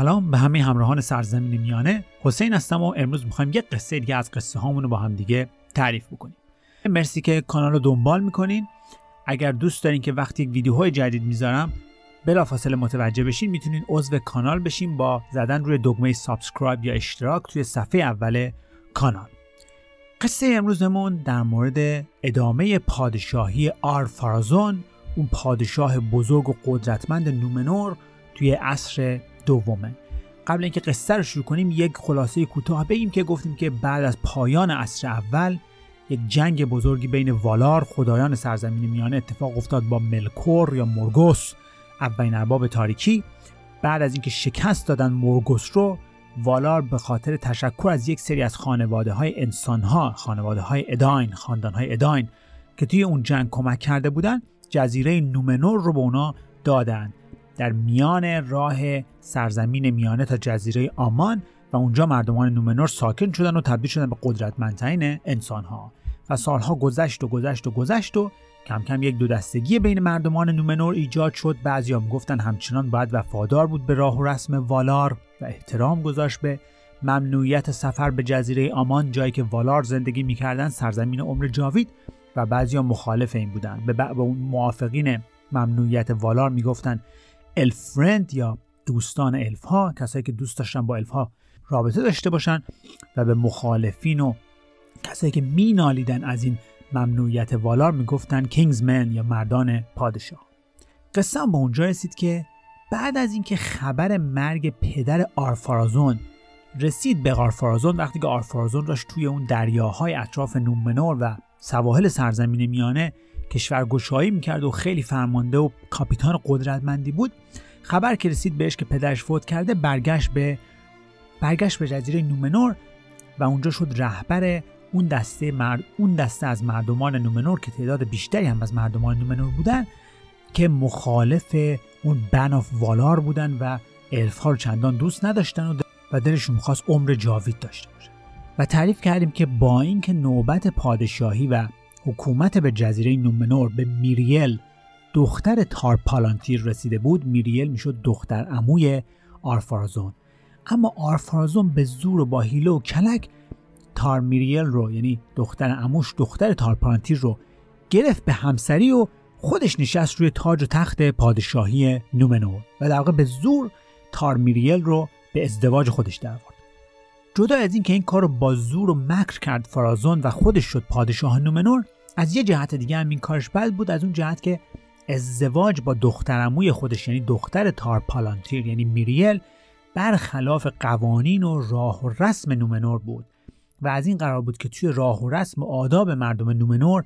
سلام به همه همراهان سرزمین میانه. حسین هستم و امروز می‌خوایم یک قصه دیگه از قصه هامون رو با هم دیگه تعریف بکنیم. مرسی که کانال رو دنبال می‌کنین. اگر دوست دارین که وقتی یک ویدیوهای جدید می‌ذارم بلافاصله متوجه بشین می‌تونین عضو کانال بشین با زدن روی دکمه subscribe یا اشتراک توی صفحه اول کانال. قصه امروزمون در مورد ادامه پادشاهی آرفارازون اون پادشاه بزرگ و قدرتمند نومنور توی عصر دومه. قبل اینکه قصه رو شروع کنیم یک خلاصه کوتاه بگیم که گفتیم که بعد از پایان عصر اول یک جنگ بزرگی بین والار خدایان سرزمین میانه اتفاق افتاد با ملکور یا مورگوس اولین ارباب تاریکی. بعد از اینکه شکست دادن مورگوس رو والار به خاطر تشکر از یک سری از خانواده های انسان ها خانواده های اداین خاندان های اداین که توی اون جنگ کمک کرده بودن جزیره نومنور رو به اونا دادن. در میان راه سرزمین میانه تا جزیره آمان و اونجا مردمان نومنور ساکن شدن و تبدیل شدن به قدرتمندترین انسان ها و سالها گذشت و گذشت و گذشت و کم کم یک دو دستگی بین مردمان نومنور ایجاد شد. بعضیا می‌گفتن همچنان باید وفادار بود به راه و رسم والار و احترام گذاشت به ممنوعیت سفر به جزیره آمان جایی که والار زندگی می‌کردن سرزمین عمر جاوید و بعضیا مخالف این بودن. به, به اون موافقین ممنوعیت والار می‌گفتن الفرند یا دوستان الف ها کسایی که دوست داشتن با الف ها رابطه داشته باشن و به مخالفین و کسایی که مینالیدن از این ممنوعیت والار می‌گفتن کینگزمن یا مردان پادشاه. قصه به اونجا رسید که بعد از اینکه خبر مرگ پدر آرفارازون رسید به آرفارازون وقتی که آرفارازون داشت توی اون دریاهای اطراف نومنور و سواحل سرزمین میانه کشورگشایی می‌کرد و خیلی فرمانده و کاپیتان قدرتمندی بود. خبر که رسید بهش که پدرش فوت کرده برگشت به برگشت به جزیره نومنور و اونجا شد رهبر اون دسته مرد اون دسته از مردمان نومنور که تعداد بیشتری هم از مردمان نومنور بودن که مخالف اون ban of والار بودن و الف رو چندان دوست نداشتن و, و دلشون می‌خواست عمر جاوید داشته باشه. و تعریف کردیم که با اینکه نوبت پادشاهی و حکومت به جزیره نومنور به میریل دختر تارپالانتیر رسیده بود میریل می‌شد دختر عموی آرفارازون اما آرفارازون به زور و با هیله و کلک تار میریل رو یعنی دختر اموش دختر تارپالانتیر رو گرفت به همسری و خودش نشست روی تاج و تخت پادشاهی نومنور و در واقع به زور تار میریل رو به ازدواج خودش در جدا از این که این کار رو با زور و مکر کرد فرازون و خودش شد پادشاه نومنور از یه جهت دیگه هم این کارش بد بود از اون جهت که ازدواج با دخترموی خودش یعنی دختر تارپالانتیر یعنی میریل برخلاف قوانین و راه و رسم نومنور بود. و از این قرار بود که توی راه و رسم و آداب مردم نومنور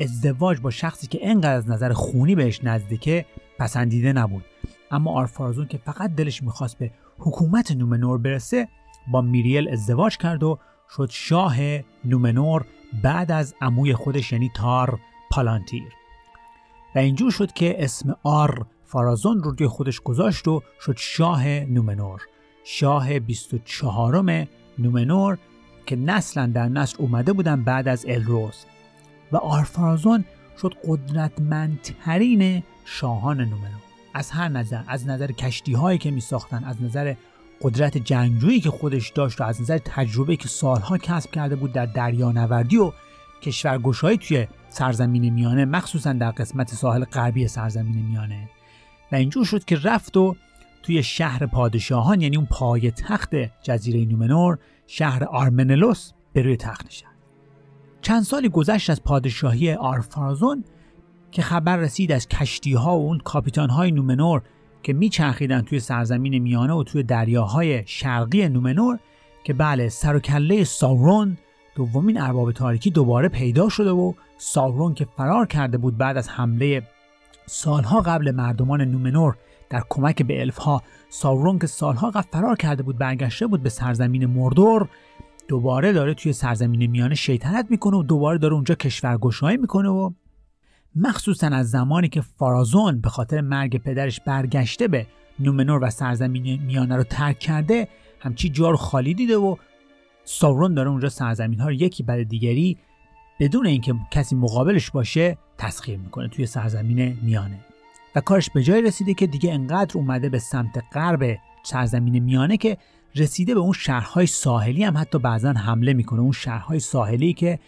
ازدواج با شخصی که انقدر از نظر خونی بهش نزدیکه پسندیده نبود. اما آرفارزون که فقط دلش می‌خواست به حکومت نومنور برسه با میریل ازدواج کرد و شد شاه نومنور بعد از عموی خودش یعنی تار پالانتیر. و اینجور شد که اسم آر فارازون رو روی خودش گذاشت و شد شاه نومنور. شاه 24 نومنور که نسلا در نسل اومده بودن بعد از الروز. و آرفارازون شد قدرتمندترین شاهان نومنور. از هر نظر از نظر کشتی هایی که می ساختن از نظر قدرت جنگجویی که خودش داشت و از نظر تجربه که سالها کسب کرده بود در دریانوردی و کشورگشایی توی سرزمین میانه مخصوصا در قسمت ساحل غربی سرزمین میانه. و اینجور شد که رفت و توی شهر پادشاهان یعنی اون پای تخت جزیره نومنور شهر آرمنلوس به روی تخت نشست. چند سالی گذشت از پادشاهی آرفارزون که خبر رسید از کشتی ها و اون کاپیتان های نومنور که میچرخیدن توی سرزمین میانه و توی دریاهای شرقی نومنور که بله سر و کله ساورون دومین ارباب تاریکی دوباره پیدا شده و ساورون که فرار کرده بود بعد از حمله سالها قبل مردمان نومنور در کمک به الف ها ساورون که سالها قبل فرار کرده بود برگشته بود به سرزمین مردور دوباره داره توی سرزمین میانه شیطنت می‌کنه و دوباره داره اونجا کشورگشایی می‌کنه و مخصوصا از زمانی که فارازون به خاطر مرگ پدرش برگشته به نومنور و سرزمین میانه رو ترک کرده همچی جا خالی دیده و ساورون داره اونجا سرزمین ها رو یکی بعد دیگری بدون اینکه کسی مقابلش باشه تسخیر می‌کنه توی سرزمین میانه. و کارش به جای رسیده که دیگه انقدر اومده به سمت غرب سرزمین میانه که رسیده به اون شهرهای ساحلی هم حتی بعضا حمله می‌کنه. اون شهرهای ساحلی که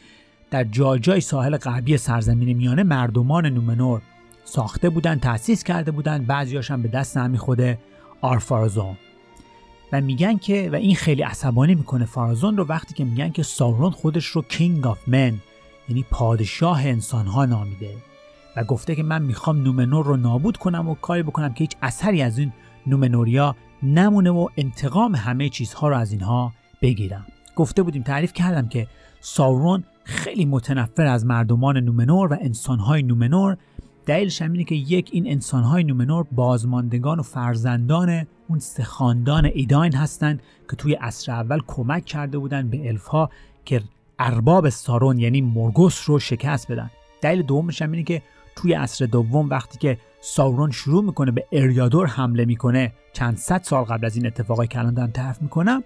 در جای جای ساحل غربی سرزمین میانه مردمان نومنور ساخته بودن تأسیس کرده بودن بعضیاش هم به دست همین خود آرفارزون و میگن که و این خیلی عصبانی می‌کنه فارازون رو وقتی که میگن که ساورون خودش رو King of Men یعنی پادشاه انسانها نامیده و گفته که من می‌خوام نومنور رو نابود کنم و کاری بکنم که هیچ اثری از این نومنوریا نمونه و انتقام همه چیزها رو از اینها بگیرم. گفته بودیم تعریف کردم که ساورون خیلی متنفر از مردمان نومنور و انسانهای نومنور. دلیلش هم که یک این انسانهای نومنور بازماندگان و فرزندان اون سه خاندان ایداین هستند که توی عصر اول کمک کرده بودن به الفها که ارباب سارون یعنی مورگوس رو شکست بدن. دلیل دومش هم اینه که توی عصر دوم وقتی که ساورون شروع می‌کنه به اریادور حمله می‌کنه چند صد سال قبل از این اتفاقی که الان دارم طرف می‌کنم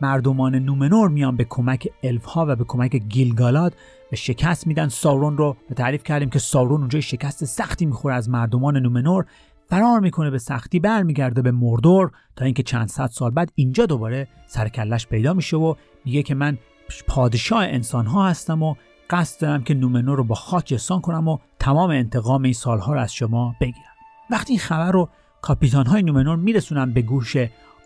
مردمان نومنور میان به کمک الف ها و به کمک گیلگالاد و شکست میدن. ساورون رو به تعریف کردیم که ساورون اونجا شکست سختی می‌خوره از مردمان نومنور. فرار می‌کنه به سختی برمیگرده به مردور تا اینکه چند صد سال بعد اینجا دوباره سرکلش پیدا میشه و میگه که من پادشاه انسان ها هستم و قصد دارم که نومنور رو با خاک یکسان کنم و تمام انتقام این سالها رو از شما بگیرم. وقتی این خبر رو کاپیتان های نومنور میرسونن به گوش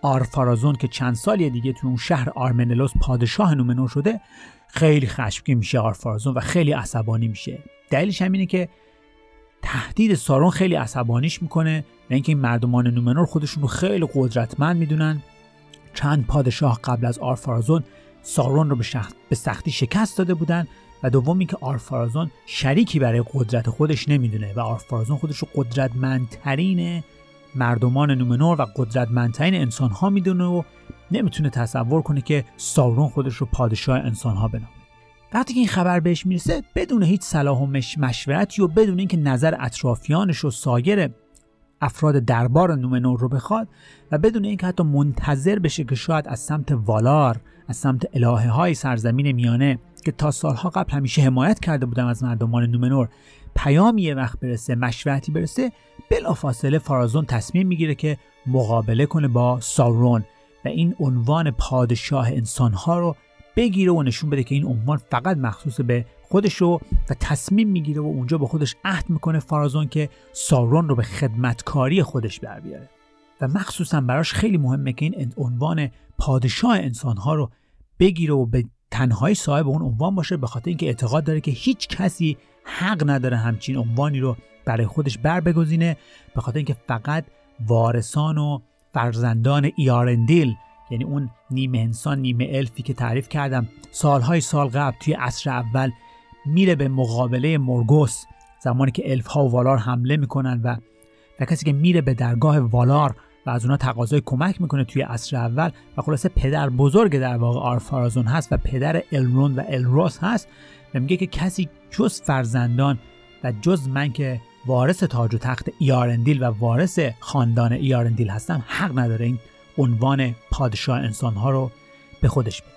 آرفارازون که چند سالی دیگه تو اون شهر آرمنلوس پادشاه نومنور شده خیلی خشمگین میشه آرفارازون و خیلی عصبانی میشه. دلیلش هم اینه که تهدید سارون خیلی عصبانیش می‌کنه و اینکه این مردمان نومنور خودشون رو خیلی قدرتمند می‌دونن. چند پادشاه قبل از آرفارازون سارون رو به سختی شکست داده بودن و دومی که آرفارازون شریکی برای قدرت خودش نمی‌دونه و آرفارازون خودش رو قدرتمندترین مردمان نومنور و قدرتمندترین انسان ها می‌دونه و نمی‌تونه تصور کنه که سارون خودش رو پادشاه انسان ها بنامه. وقتی که این خبر بهش می‌رسه بدون هیچ صلاح و مشورتی و بدون اینکه نظر اطرافیانش و سایر افراد دربار نومنور رو بخواد و بدون اینکه حتی منتظر بشه که شاید از سمت والار از سمت الهه های سرزمین میانه که تا سالها قبل همیشه حمایت کرده بودم از مردمان نومنور پیامی یه وقت برسه مشورتی برسه بلافاصله فارازون تصمیم می‌گیره که مقابله کنه با ساورون و این عنوان پادشاه انسانها رو بگیره و نشون بده که این عنوان فقط مخصوص به خودش رو و تصمیم می‌گیره و اونجا به خودش عهد می‌کنه فارازون که ساورون رو به خدمتکاری خودش بر بیاره. و مخصوصا براش خیلی مهمه که این عنوان پادشاه انسانها رو بگیره و به تنهایی صاحب اون عنوان باشه به خاطر اینکه اعتقاد داره که هیچ کسی حق نداره همچین عنوانی رو برای خودش بر بگزینه به خاطر اینکه فقط وارثان و فرزندان ایارندیل یعنی اون نیمه انسان نیمه الفی که تعریف کردم سالهای سال قبل توی عصر اول میره به مقابله مرگوس زمانی که الف ها و والار حمله می‌کنن و و کسی که میره به درگاه والار و از اونها تقاضای کمک می‌کنه توی عصر اول و خلاصه پدر بزرگ در واقع آرفارازون هست و پدر الرون و الروس هست و میگه که کسی جز فرزندان و جز من که وارث تاج و تخت ایارندیل و وارث خاندان ایارندیل هستم حق نداره این عنوان پادشاه انسانها رو به خودش بده.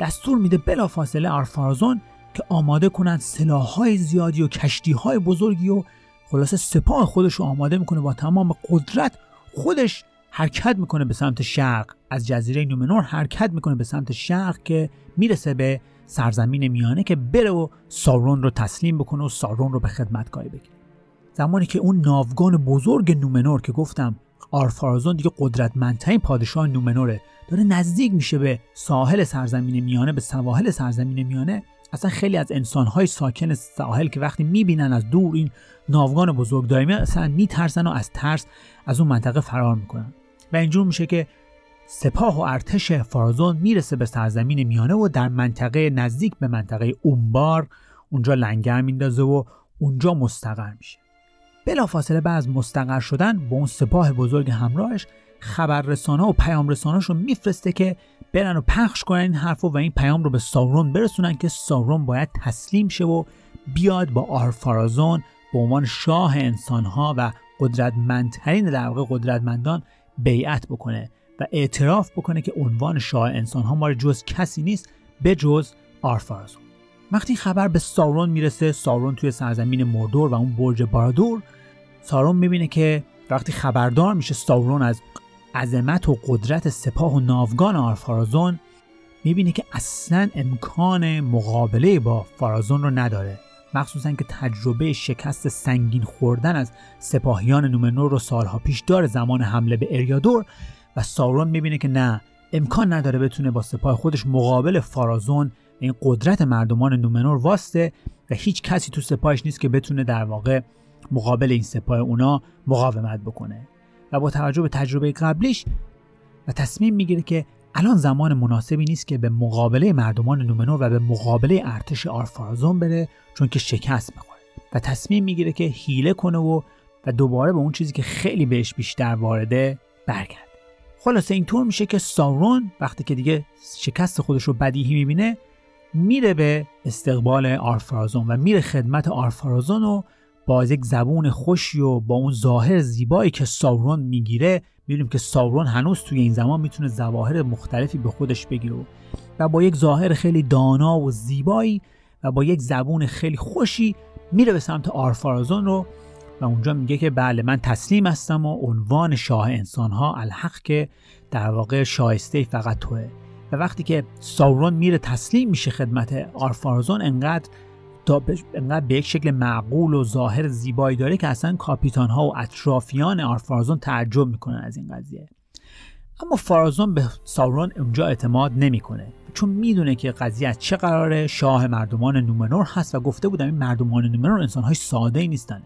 دستور میده بلافاصله آرفارزون که آماده کنند سلاحهای زیادی و کشتیهای بزرگی و خلاصه سپاه خودش رو آماده می‌کنه با تمام قدرت خودش حرکت می‌کنه به سمت شرق. از جزیره نومنور حرکت می‌کنه به سمت شرق که می‌رسه به سرزمین میانه که بره و سارون رو تسلیم بکنه و سارون رو به خدمتکاری بگیره. زمانی که اون ناوگان بزرگ نومنور که گفتم آرفارازون دیگه قدرتمندترین پادشاه نومنوره داره نزدیک میشه به ساحل سرزمین میانه به سواحل سرزمین میانه اصلا خیلی از انسانهای ساکن ساحل که وقتی می‌بینن از دور این ناوگان بزرگ دائمی اصلا میترسن و از ترس از اون منطقه فرار می‌کنن. و اینجور میشه که سپاه و ارتش فارازون می‌رسه به سرزمین میانه و در منطقه نزدیک به منطقه اونبار اونجا لنگر میندازه و اونجا مستقر میشه. بلافاصله بعد از مستقر شدن با اون سپاه بزرگ همراهش خبررسانه و پیام رو میفرسته که برن و پخش کنن این حرف و این پیام رو به ساورون برسونن که ساورون باید تسلیم شه و بیاد با آرفارازون به عنوان شاه انسانها و قدرتمندترین در قدرتمندان بیعت بکنه و اعتراف بکنه که عنوان شاه انسانها ما جز کسی نیست به جز آرفارازون وقتی خبر به ساورون می‌رسه ساورون توی سرزمین مردور و اون برج بارادور سارون می‌بینه که وقتی خبردار میشه ساورون از عظمت و قدرت سپاه و ناوگان آرفارازون می‌بینه که اصلا امکان مقابله با فارازون رو نداره. مخصوصا که تجربه شکست سنگین خوردن از سپاهیان نومنور رو سالها پیش داره زمان حمله به اریادور و ساورون می‌بینه که نه امکان نداره بتونه با سپاه خودش مقابل فارازون این قدرت مردمان نومنور واسته و هیچ کسی تو سپاهش نیست که بتونه در واقع مقابل این سپاه اونا مقاومت بکنه. و با توجه به تجربه قبلیش و تصمیم می‌گیره که الان زمان مناسبی نیست که به مقابله مردمان نومنور و به مقابله ارتش آرفارازون بره چون که شکست می‌خوره. و تصمیم می‌گیره که هیله کنه و و دوباره به اون چیزی که خیلی بهش بیشتر وارده برگرده. خلاصه اینطور میشه که ساورون وقتی که دیگه شکست خودش رو بدیهی می‌بینه میره به استقبال آرفارازون و میره خدمت آرفارازون و با یک زبون خوشی و با اون ظاهر زیبایی که ساورون می‌گیره می‌بینیم که ساورون هنوز توی این زمان می‌تونه ظواهر مختلفی به خودش بگیره و با یک ظاهر خیلی دانا و زیبایی و با یک زبون خیلی خوشی میره به سمت آرفارازون رو و اونجا میگه که بله من تسلیم هستم و عنوان شاه انسانها الحق که در واقع شایسته فقط توه. و وقتی که ساورون میره تسلیم میشه خدمت آرفارازون انقدر تا انقدر به یک شکل معقول و ظاهر زیبایی داره که اصلا کاپیتان ها و اطرافیان آرفارازون تعجب می‌کنن از این قضیه. اما فارازون به ساورون اونجا اعتماد نمی‌کنه. چون می‌دونه که قضیه از چه قراره شاه مردمان نومنور هست و گفته بودم این مردمان نومنور انسان های ساده ای نیستن.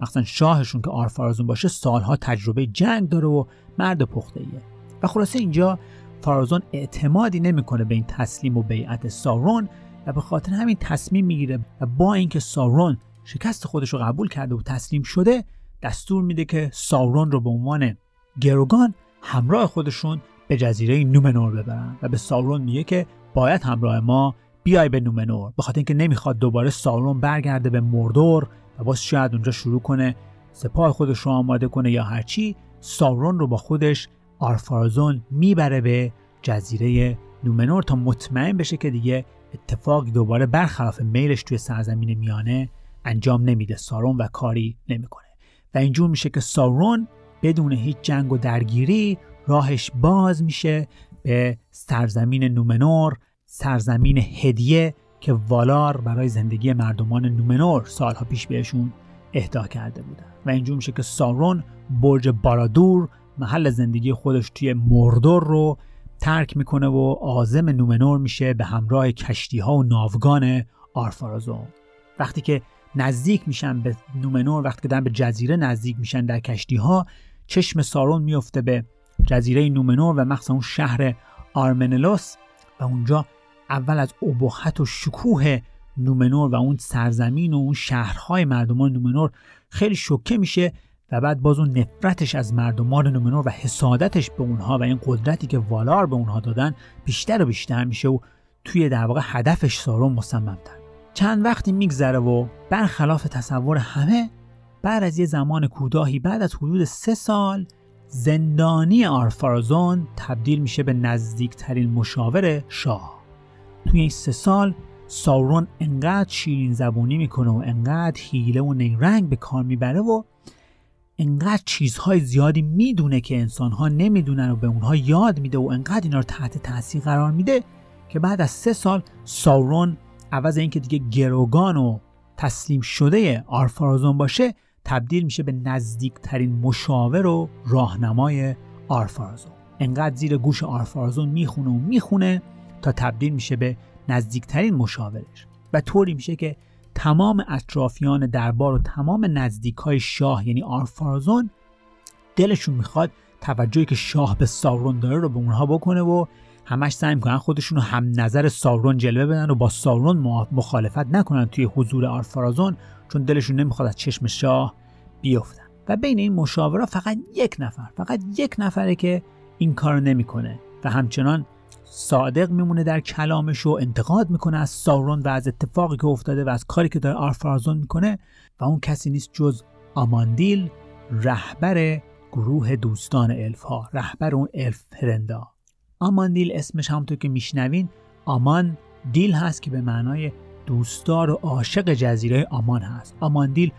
مثلا شاهشون که آرفارازون باشه سالها تجربه جنگ داره و مرد پخته ایه و خلاصه اینجا فارازون اعتمادی نمی‌کنه به این تسلیم و بیعت سارون و به خاطر همین تصمیم می‌گیره و با اینکه سارون شکست خودش رو قبول کرده و تسلیم شده دستور میده که سارون رو به عنوان گروگان همراه خودشون به جزیره نومنور ببرن و به سارون میگه که باید همراه ما بیای به نومنور. به خاطر اینکه نمی‌خواد دوباره سارون برگرده به مردور و باز شاید اونجا شروع کنه سپاه خودش رو آماده کنه یا هرچی سارون رو با خودش آرفارزون می‌بره به جزیره نومنور تا مطمئن بشه که دیگه اتفاقی دوباره برخلاف میلش توی سرزمین میانه انجام نمیده. سارون و کاری نمی‌کنه. و اینجور میشه که سارون بدون هیچ جنگ و درگیری راهش باز میشه به سرزمین نومنور سرزمین هدیه که والار برای زندگی مردمان نومنور سالها پیش بهشون اهدا کرده بودن. و اینجور میشه که سارون برج بارادور محل زندگی خودش توی مردور رو ترک می‌کنه و آزم نومنور میشه به همراه کشتی ها و ناوگان آرفارازون وقتی که نزدیک میشن به نومنور وقتی که دارن به جزیره نزدیک میشن در کشتی ها چشم سارون میفته به جزیره نومنور و مخصوصا اون شهر آرمنلوس و اونجا اول از ابهت و شکوه نومنور و اون سرزمین و اون شهرهای مردمان نومنور خیلی شوکه میشه و بعد باز اون نفرتش از مردمان نومنور و حسادتش به اونها و این قدرتی که والار به اونها دادن بیشتر و بیشتر میشه و توی در واقع هدفش سارون مصممتر. چند وقتی میگذره و برخلاف تصور همه بعد از یه زمان کوتاهی بعد از حدود سه سال زندانی آرفارازون تبدیل میشه به نزدیکترین مشاور شاه. توی این سه سال ساورون انقدر شیرین زبونی می‌کنه و انقدر حیله و نیرنگ به کار می‌بره و انقدر چیزهای زیادی می‌دونه که انسانها نمی‌دونن و به اونها یاد میده و انقدر اینا رو تحت تاثیر قرار میده که بعد از سه سال ساورون عوض اینکه دیگه گروگان و تسلیم شده آرفارازون باشه تبدیل میشه به نزدیکترین مشاور و راهنمای آرفارازون. انقدر زیر گوش آرفارازون می‌خونه و می‌خونه تا تبدیل میشه به نزدیکترین مشاورش. و طوری میشه که تمام اطرافیان دربار و تمام نزدیک های شاه یعنی آرفارزون دلشون می‌خواد توجهی که شاه به ساورون داره رو به اونها بکنه و همش سعی می‌کنن خودشون رو هم نظر ساورون جلوه بدن و با ساورون مخالفت نکنن توی حضور آرفارازون چون دلشون نمی‌خواد از چشم شاه بیفتن. و بین این مشاورا فقط یک نفر فقط یک نفره که این کار نمی‌کنه. و همچنان صادق میمونه در کلامش و انتقاد می‌کنه از ساورون و از اتفاقی که افتاده و از کاری که داره آرفارازون می‌کنه و اون کسی نیست جز آماندیل رهبر گروه دوستان الف ها رهبر اون الف پرندا. آماندیل اسمش همونطور که میشنوین آمان دیل هست که به معنای دوستدار و عاشق جزیره آمان هست. آماندیل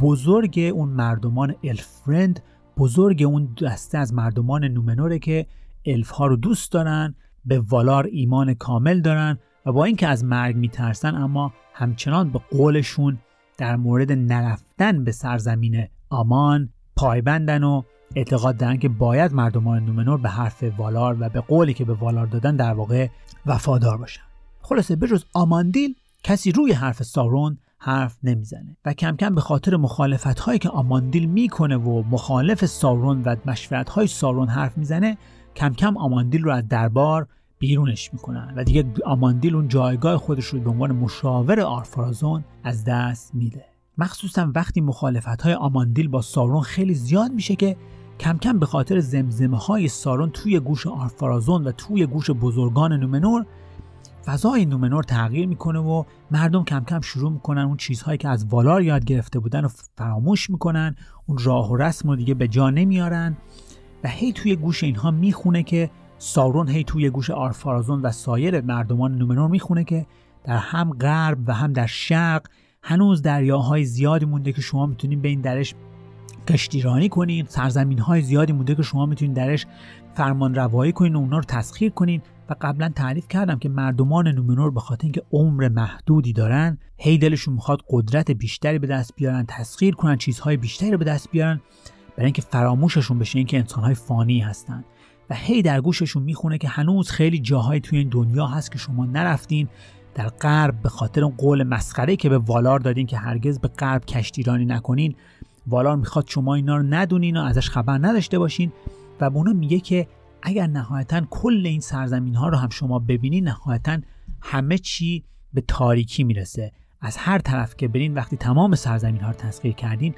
بزرگ اون مردمان الفرند بزرگ اون دسته از مردمان نومنوره که الف ها رو دوست دارن به والار ایمان کامل دارن و با اینکه از مرگ میترسن اما همچنان به قولشون در مورد نرفتن به سرزمین آمان پایبندن و اعتقاد دارن که باید مردمان نومنور به حرف والار و به قولی که به والار دادن در واقع وفادار باشن. خلاصه بجز آماندیل کسی روی حرف سارون حرف نمی‌زنه و کم کم به خاطر مخالفت هایی که آماندیل می‌کنه و مخالف سارون و مشورت های سارون حرف می‌زنه کم کم آماندیل رو از دربار بیرونش می‌کنن و دیگه آماندیل اون جایگاه خودش رو به عنوان مشاور آرفرازون از دست میده. مخصوصا وقتی مخالفت های آماندیل با سارون خیلی زیاد میشه که کم کم به خاطر زمزمه های سارون توی گوش آرفرازون و توی گوش بزرگان نومنور فضای نومنور تغییر می‌کنه و مردم کم کم شروع می‌کنن اون چیزهایی که از والار یاد گرفته بودن و فراموش می‌کنن اون راه و رسم رو دیگه به جا نمیارن. و هی توی گوش اینها می‌خونه که سارون هی توی گوش آرفارازون و سایر مردمان نومنور می‌خونه که در هم غرب و هم در شرق هنوز دریاهای زیادی مونده که شما می‌تونید به این درش کشتیرانی کنین سرزمین های زیادی مونده که شما می‌تونید درش فرمان روایی کنین و اونا رو تسخیر کنین. و قبلا تعریف کردم که مردمان نومنور به خاطر اینکه عمر محدودی دارن هی دلشون می‌خواد قدرت بیشتری به دست بیارن تسخیر کنن چیزهای بیشتری رو به دست بیارن. برای اینکه فراموششون بشه اینکه انسانهای فانی هستن. و هی در گوششون می‌خونه که هنوز خیلی جاهایی توی این دنیا هست که شما نرفتین در غرب به خاطر اون قول مسخره که به والار دادین که هرگز به غرب کشتیرانی نکنین. والار می‌خواد شما اینا رو ندونین و ازش خبر نداشته باشین و به اونا میگه که اگر نهایتا کل این سرزمین ها رو هم شما ببینین نهایتا همه چی به تاریکی می‌رسه. از هر طرف که برین وقتی تمام سرزمین ها رو تسخیر کردین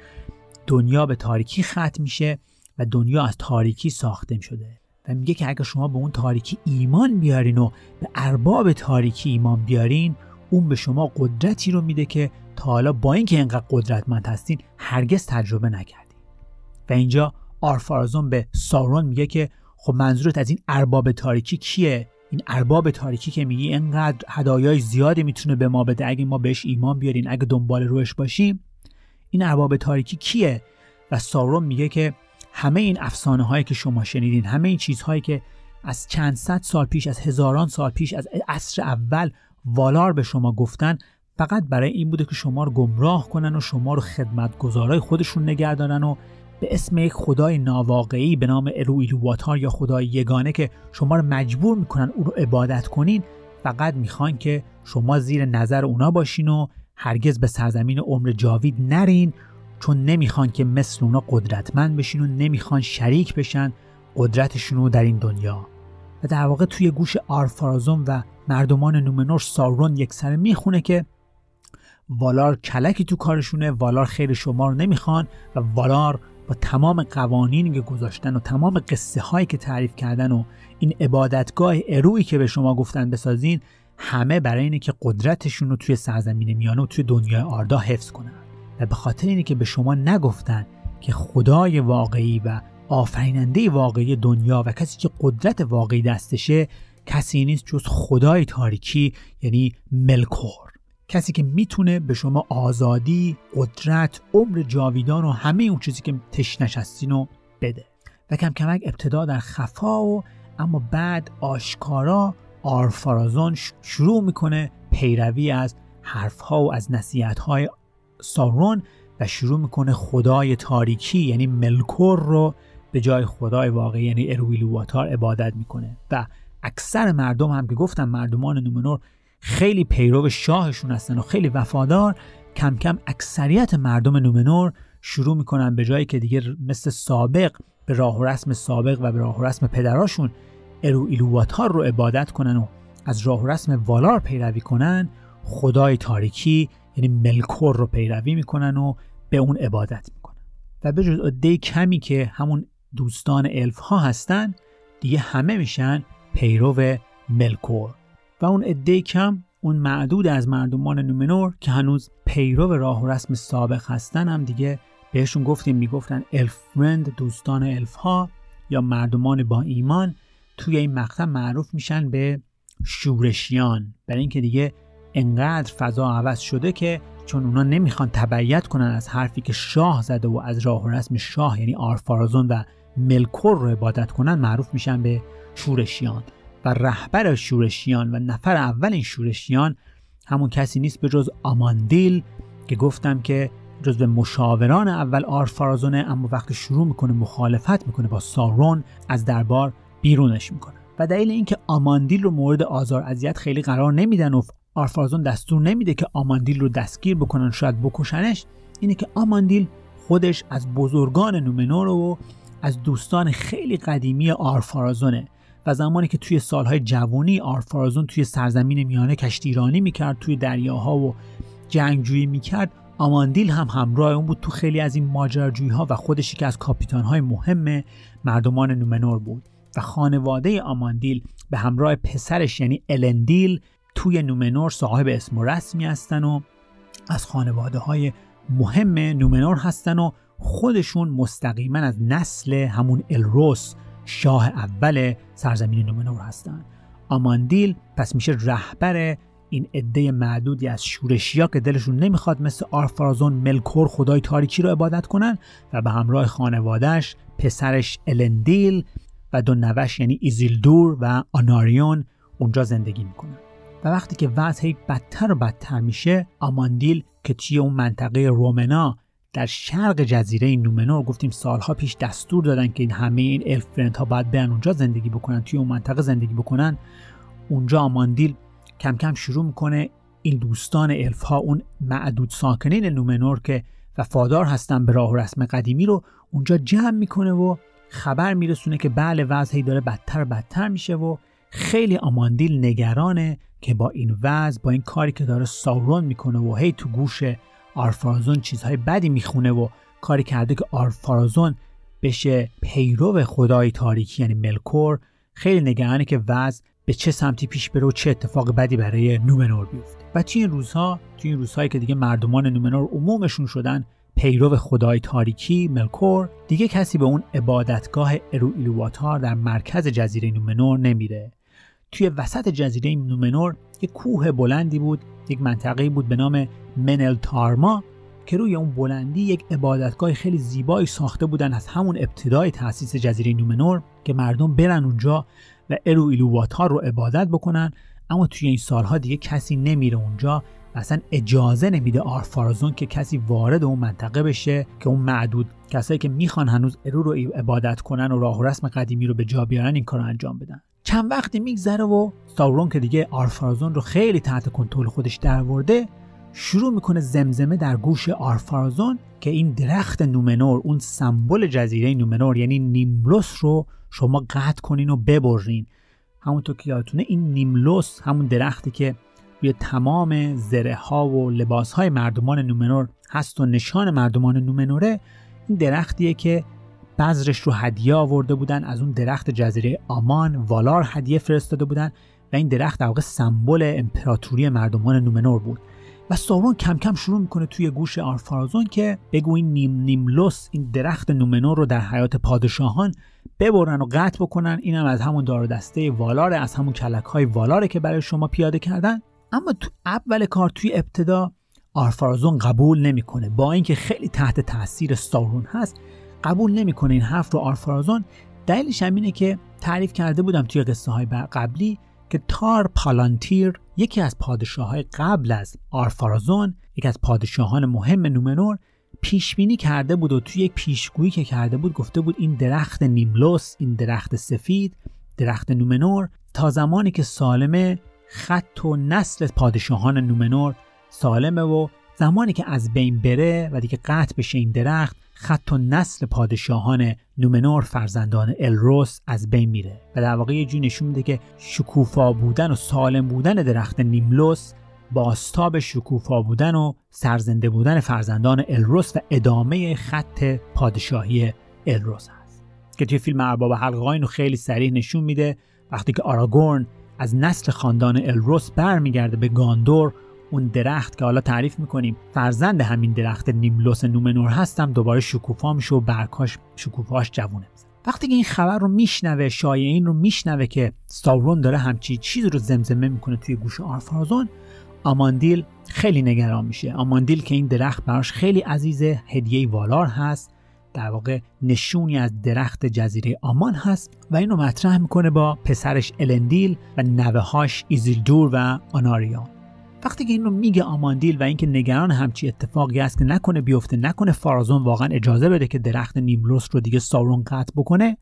دنیا به تاریکی ختم میشه و دنیا از تاریکی ساخته شده و میگه که اگر شما به اون تاریکی ایمان بیارین و به ارباب تاریکی ایمان بیارین اون به شما قدرتی رو میده که تا حالا با اینکه اینقدر قدرتمند هستین هرگز تجربه نکردین. و اینجا آرفارازون به سارون میگه که خب منظورت از این ارباب تاریکی کیه؟ این ارباب تاریکی که میگی اینقدر هدایای زیادی می‌تونه به ما بده. اگه ما بهش ایمان بیارین اگه دنبال روش باشیم این ارباب تاریکی کیه؟ و سارون میگه که همه این افسانه هایی که شما شنیدین همه این چیزهایی که از چند صد سال پیش از هزاران سال پیش از عصر اول والار به شما گفتن فقط برای این بوده که شما رو گمراه کنن و شما رو خدمتگزارای خودشون نگه دارن و به اسم یک خدای ناواقعی به نام ارویلواتار یا خدای یگانه که شما رو مجبور می‌کنن او رو عبادت کنین فقط می‌خوان که شما زیر نظر اونا باشین و هرگز به سرزمین عمر جاوید نرین چون نمی‌خوان که مثل اونا قدرتمند بشین و نمی‌خوان شریک بشن قدرتشون رو در این دنیا. و در واقع توی گوش آرفارازون و مردمان نومنور سارون یک سر می‌خونه که والار کلکی تو کارشونه والار خیر شما رو نمی‌خوان و والار با تمام قوانینی که گذاشتن و تمام قصه هایی که تعریف کردن و این عبادتگاه اروی که به شما گفتن بسازین همه برای اینه که قدرتشون رو توی سرزمین میانه و توی دنیای آردا حفظ کنن. و به خاطر اینه که به شما نگفتن که خدای واقعی و آفریننده واقعی دنیا و کسی که قدرت واقعی دستشه کسی نیست جز خدای تاریکی یعنی ملکور. کسی که می‌تونه به شما آزادی، قدرت، عمر جاویدان و همه اون چیزی که تشنش هستین رو بده. و کم کمک ابتدا در خفا و اما بعد آشکارا آرفارازون شروع می‌کنه پیروی از حرفها و از نصیحتهای سارون و شروع می‌کنه خدای تاریکی یعنی ملکور رو به جای خدای واقعی یعنی ارویلواتار عبادت می‌کنه. و اکثر مردم هم که گفتم مردمان نومنور خیلی پیرو شاهشون هستن و خیلی وفادار کم کم اکثریت مردم نومنور شروع می‌کنن به جایی که دیگه مثل سابق به راه و رسم سابق و به راه و رسم پدراشون ارو ایلواتار رو عبادت کنن و از راه و رسم والار پیروی کنن خدای تاریکی یعنی ملکور رو پیروی می‌کنن و به اون عبادت می‌کنن. و به جز عده کمی که همون دوستان الف ها هستن دیگه همه میشن پیرو ملکور. و اون عده کم اون معدود از مردمان نومنور که هنوز پیرو راه و رسم سابق هستن هم دیگه بهشون گفتیم می‌گفتن الف فرند دوستان الف ها یا مردمان با ایمان توی این مقطع معروف میشن به شورشیان. برای اینکه دیگه انقدر فضا عوض شده که چون اونا نمی‌خوان تبعیت کنن از حرفی که شاه زده و از راه و رسم شاه یعنی آرفارازون و ملکور رو عبادت کنن معروف میشن به شورشیان. و رهبر شورشیان و نفر اول این شورشیان همون کسی نیست به جز آماندیل که گفتم که جز به مشاوران اول آرفارازونه اما وقتی شروع می‌کنه مخالفت می‌کنه با سارون از دربار بیرونش می‌کنه. و دلیل اینکه آماندیل رو مورد آزار اذیت خیلی قرار نمیدن و آرفارازون دستور نمیده که آماندیل رو دستگیر بکنن شاید بکشنش اینه که آماندیل خودش از بزرگان نومنور و از دوستان خیلی قدیمی آرفارازونه و زمانی که توی سالهای جوانی آرفارازون توی سرزمین میانه کشتیرانی می‌کرد توی دریاها و جنگجویی می‌کرد آماندیل هم همراه اون بود تو خیلی از این ماجراجویی ها و خودش که از کاپیتان های مهم مردمان نومنور بود. و خانواده آماندیل به همراه پسرش یعنی الندیل توی نومنور صاحب اسم و رسمی هستن و از خانواده های مهم نومنور هستن و خودشون مستقیما از نسل همون الروس شاه اول سرزمین نومنور هستن. آماندیل پس میشه رهبر این عده معدودی از شورشیا که دلشون نمی‌خواد مثل آرفارازون ملکور خدای تاریکی رو عبادت کنن و به همراه خانوادهش پسرش الندیل و دو نوه‌ش یعنی ایزیلدور و آناریون اونجا زندگی می‌کنن. و وقتی که وضع بدتر و بدتر میشه آماندیل که توی اون منطقه رومنا در شرق جزیره نومنور گفتیم سالها پیش دستور دادن که این همه این الف ها باید برن اونجا زندگی بکنن توی اون منطقه زندگی بکنن اونجا آماندیل کم کم شروع می‌کنه این دوستان الف ها اون معدود ساکنین نومنور که وفادار هستن به راه و رسم قدیمی رو اونجا جمع می‌کنه و خبر میرسونه که بله وضعی داره بدتر بدتر میشه و خیلی آماندیل نگرانه که با این وضع با این کاری که داره ساورون می‌کنه و هی تو گوش آرفارازون چیزهای بدی می‌خونه و کاری کرده که آرفارازون بشه پیرو خدای تاریکی یعنی ملکور خیلی نگرانه که وضع به چه سمتی پیش بره و چه اتفاق بدی برای نومنور بیفته. و توی این روزها توی این روزهایی که دیگه مردمان نومنور عمومشون شدن پیرو خدای تاریکی ملکور دیگه کسی به اون عبادتگاه ایلوواتار در مرکز جزیره نومنور نمیره. توی وسط جزیره نومنور یک کوه بلندی بود یک منطقه بود به نام منل تارما که روی اون بلندی یک عبادتگاه خیلی زیبایی ساخته بودن از همون ابتدای تاسیس جزیره نومنور که مردم برن اونجا و ارو ایلوواتار رو عبادت بکنن اما توی این سالها دیگه کسی نمیره اونجا. اصلا اجازه نمیده آرفارازون که کسی وارد اون منطقه بشه که اون معدود کسایی که می‌خوان هنوز ارو رو عبادت کنن و راه و رسم قدیمی رو به جا بیارن این کار رو انجام بدن. چند وقتی میگذره و ساورون که دیگه آرفارازون رو خیلی تحت کنترل خودش درورده شروع می‌کنه زمزمه در گوش آرفارازون که این درخت نومنور اون سمبل جزیره نومنور یعنی نیملوس رو شما قطع کنین و ببرین. همونطور که یادتونه این نیملوس همون درختی که روی تمام زره ها و لباس های مردمان نومنور هست و نشان مردمان نومنوره این درختیه که بذرش رو هدیه آورده بودن از اون درخت جزیره آمان والار هدیه فرستاده بودن و این درخت در واقع سمبل امپراتوری مردمان نومنور بود. و سارون کم کم شروع می‌کنه توی گوش آرفارازون که بگو این نیم نیملوس این درخت نومنور رو در حیات پادشاهان ببرن و قطع بکنن. اینم از همون دار دسته والار از همون کلک های والاره که برای شما پیاده کردن. اما تو اول کار توی ابتدا آرفارازون قبول نمی‌کنه. با اینکه خیلی تحت تاثیر سارون هست قبول نمی‌کنه این حرف رو آرفارازون دلیلش هم اینه که تعریف کرده بودم توی قصه های قبلی که تار پالانتیر یکی از پادشاه های قبل از آرفارازون یکی از پادشاهان مهم نومنور پیش بینی کرده بود و توی یک پیشگویی که کرده بود گفته بود این درخت نیملوس این درخت سفید درخت نومنور تا زمانی که سالمه خط و نسل پادشاهان نومنور سالمه و زمانی که از بین بره و دیگه قطع بشه این درخت خط و نسل پادشاهان نومنور فرزندان الروس از بین میره. و در واقع یه نشون میده که شکوفا بودن و سالم بودن درخت نیملوس باستاب شکوفا بودن و سرزنده بودن فرزندان الروس و ادامه خط پادشاهی الروس هست. که توی فیلم ارباب حلقه رو خیلی سریع نشون میده وقتی که آراگورن از نسل خاندان الروس برمیگرده به گاندور اون درخت که حالا تعریف می‌کنیم. فرزند همین درخت نیملوس نومنور هستم دوباره شکوفا میشه و برکاش شکوفاش جوونه وقتی که این خبر رو میشنوه شایعین رو میشنوه که ساورون داره همچی چیز رو زمزمه می‌کنه توی گوش آرفارازون آماندیل خیلی نگران میشه. آماندیل که این درخت براش خیلی عزیزه هدیه والار هست در واقع نشونی از درخت جزیره آمان هست و اینو مطرح می‌کنه با پسرش الندیل و نوههاش ایزیلدور و آناریان وقتی که اینو میگه آماندیل و اینکه نگران همچی اتفاقی است که نکنه بیفته نکنه فارازون واقعا اجازه بده که درخت نیملوس رو دیگه سارون قطع بکنه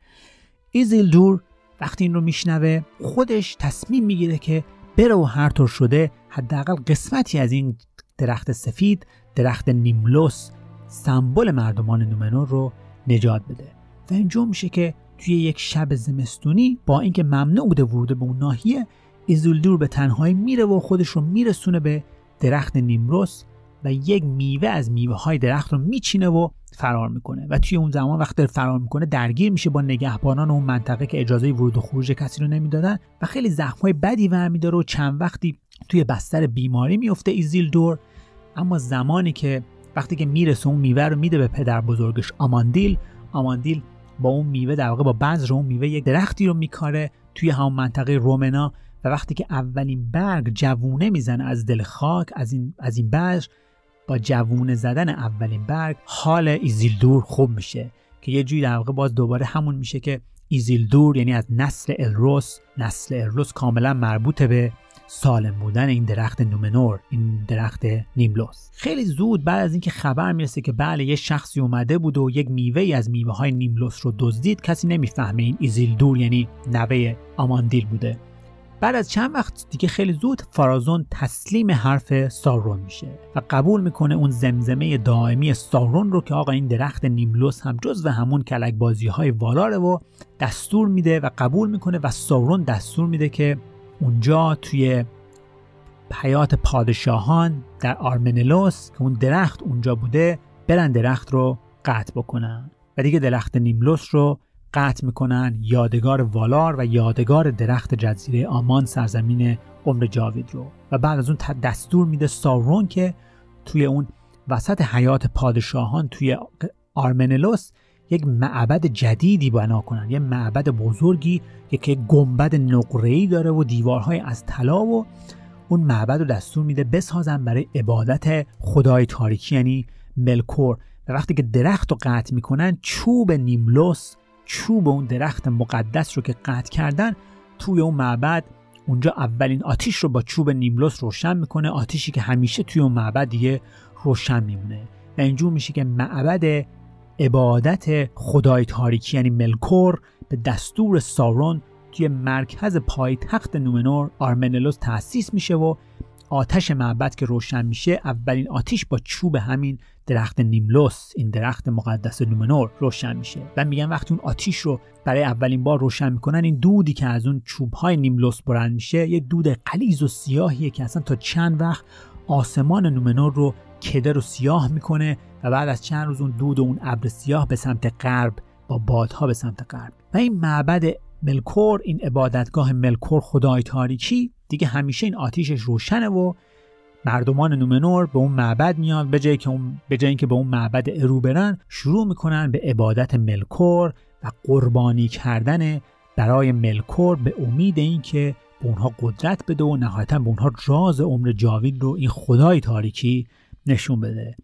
ایزیلدور وقتی این رو میشنوه خودش تصمیم می‌گیره که بره و هر طور شده حداقل قسمتی از این درخت سفید درخت نیملوس سمبل مردمان نومنور رو نجات بده. و اینجا میشه که توی یک شب زمستونی با اینکه ممنوع بوده ورود به اون ناحیه ایزولدور به تنهایی میره و خودش رو میرسونه به درخت نیمروس و یک میوه از میوه های درخت رو میچینه و فرار می‌کنه. و توی اون زمان وقتی فرار می‌کنه درگیر میشه با نگهبانان اون منطقه که اجازه ورود و خروج کسی رو نمی‌دادن و خیلی زخمای بدی ورمیداره و چند وقتی توی بستر بیماری میفته ایزیلدور اما زمانی که وقتی که می‌رسه اون میوه رو میده به پدر بزرگش آماندیل آماندیل با اون میوه در واقع با بذر اون میوه یک درختی رو میکاره توی همون منطقه رومنا و وقتی که اولین برگ جوونه می‌زنه از دل خاک از این از این بذر با جوونه زدن اولین برگ حال ایزیلدور خوب میشه که یه جوری در واقع باز دوباره همون میشه که ایزیلدور یعنی از نسل الروس نسل الروس کاملا مربوط به سالم بودن این درخت نومنور این درخت نیملوس. خیلی زود بعد از اینکه خبر می‌رسه که بله یه شخصی اومده بود و یک میوه از میوه های نیملوس رو دزدید کسی نمی‌فهمه این ایزیلدور یعنی نوه آماندیل بوده. بعد از چند وقت دیگه خیلی زود فارازون تسلیم حرف سارون میشه و قبول می‌کنه اون زمزمه دائمی سارون رو که آقا این درخت نیملوس هم جز و همون کلک بازی های والاره و دستور میده و قبول می‌کنه و سارون دستور میده که اونجا توی حیات پادشاهان در آرمنلوس که اون درخت اونجا بوده برن درخت رو قطع بکنن. و دیگه درخت نیملوس رو قطع می‌کنن یادگار والار و یادگار درخت جزیره آمان سرزمین عمر جاوید رو. و بعد از اون دستور میده سارون که توی اون وسط حیات پادشاهان توی آرمنلوس یک معبد جدیدی بنا کنن. یه معبد بزرگی که گنبد نقره‌ای داره و دیوارهای از طلا و اون معبد رو دستور میده بسازن برای عبادت خدای تاریکی یعنی ملکور. و وقتی که درخت رو قطع می‌کنن چوب نیملوس چوب اون درخت مقدس رو که قطع کردن توی اون معبد اونجا اولین آتیش رو با چوب نیملوس روشن می‌کنه. آتیشی که همیشه توی اون معبد دیگه روشن میمونه. و اینجور میشه که معبد عبادت خدای تاریکی یعنی ملکور به دستور سارون توی مرکز پایتخت نومنور آرمنلوس تأسیس میشه و آتش معبد که روشن میشه اولین آتیش با چوب همین درخت نیملوس این درخت مقدس نومنور روشن میشه. و میگن وقتی اون آتیش رو برای اولین بار روشن می‌کنن این دودی که از اون چوب های نیملوس بلند میشه یه دود قلیز و سیاهیه که اصلا تا چند وقت آسمان نومنور رو کدر و سیاه می‌کنه. و بعد از چند روز اون دود و اون ابر سیاه به سمت غرب با بادها به سمت غرب. و این معبد ملکور این عبادتگاه ملکور خدای تاریکی دیگه همیشه این آتیشش روشنه و مردمان نومنور به اون معبد میان به جای که اون به جای اینکه به اون معبد ارو برن شروع می‌کنن به عبادت ملکور و قربانی کردن برای ملکور به امید اینکه به اونها قدرت بده و نهایتا به اونها راز عمر جاوید رو این خدای تاریکی نشون بده.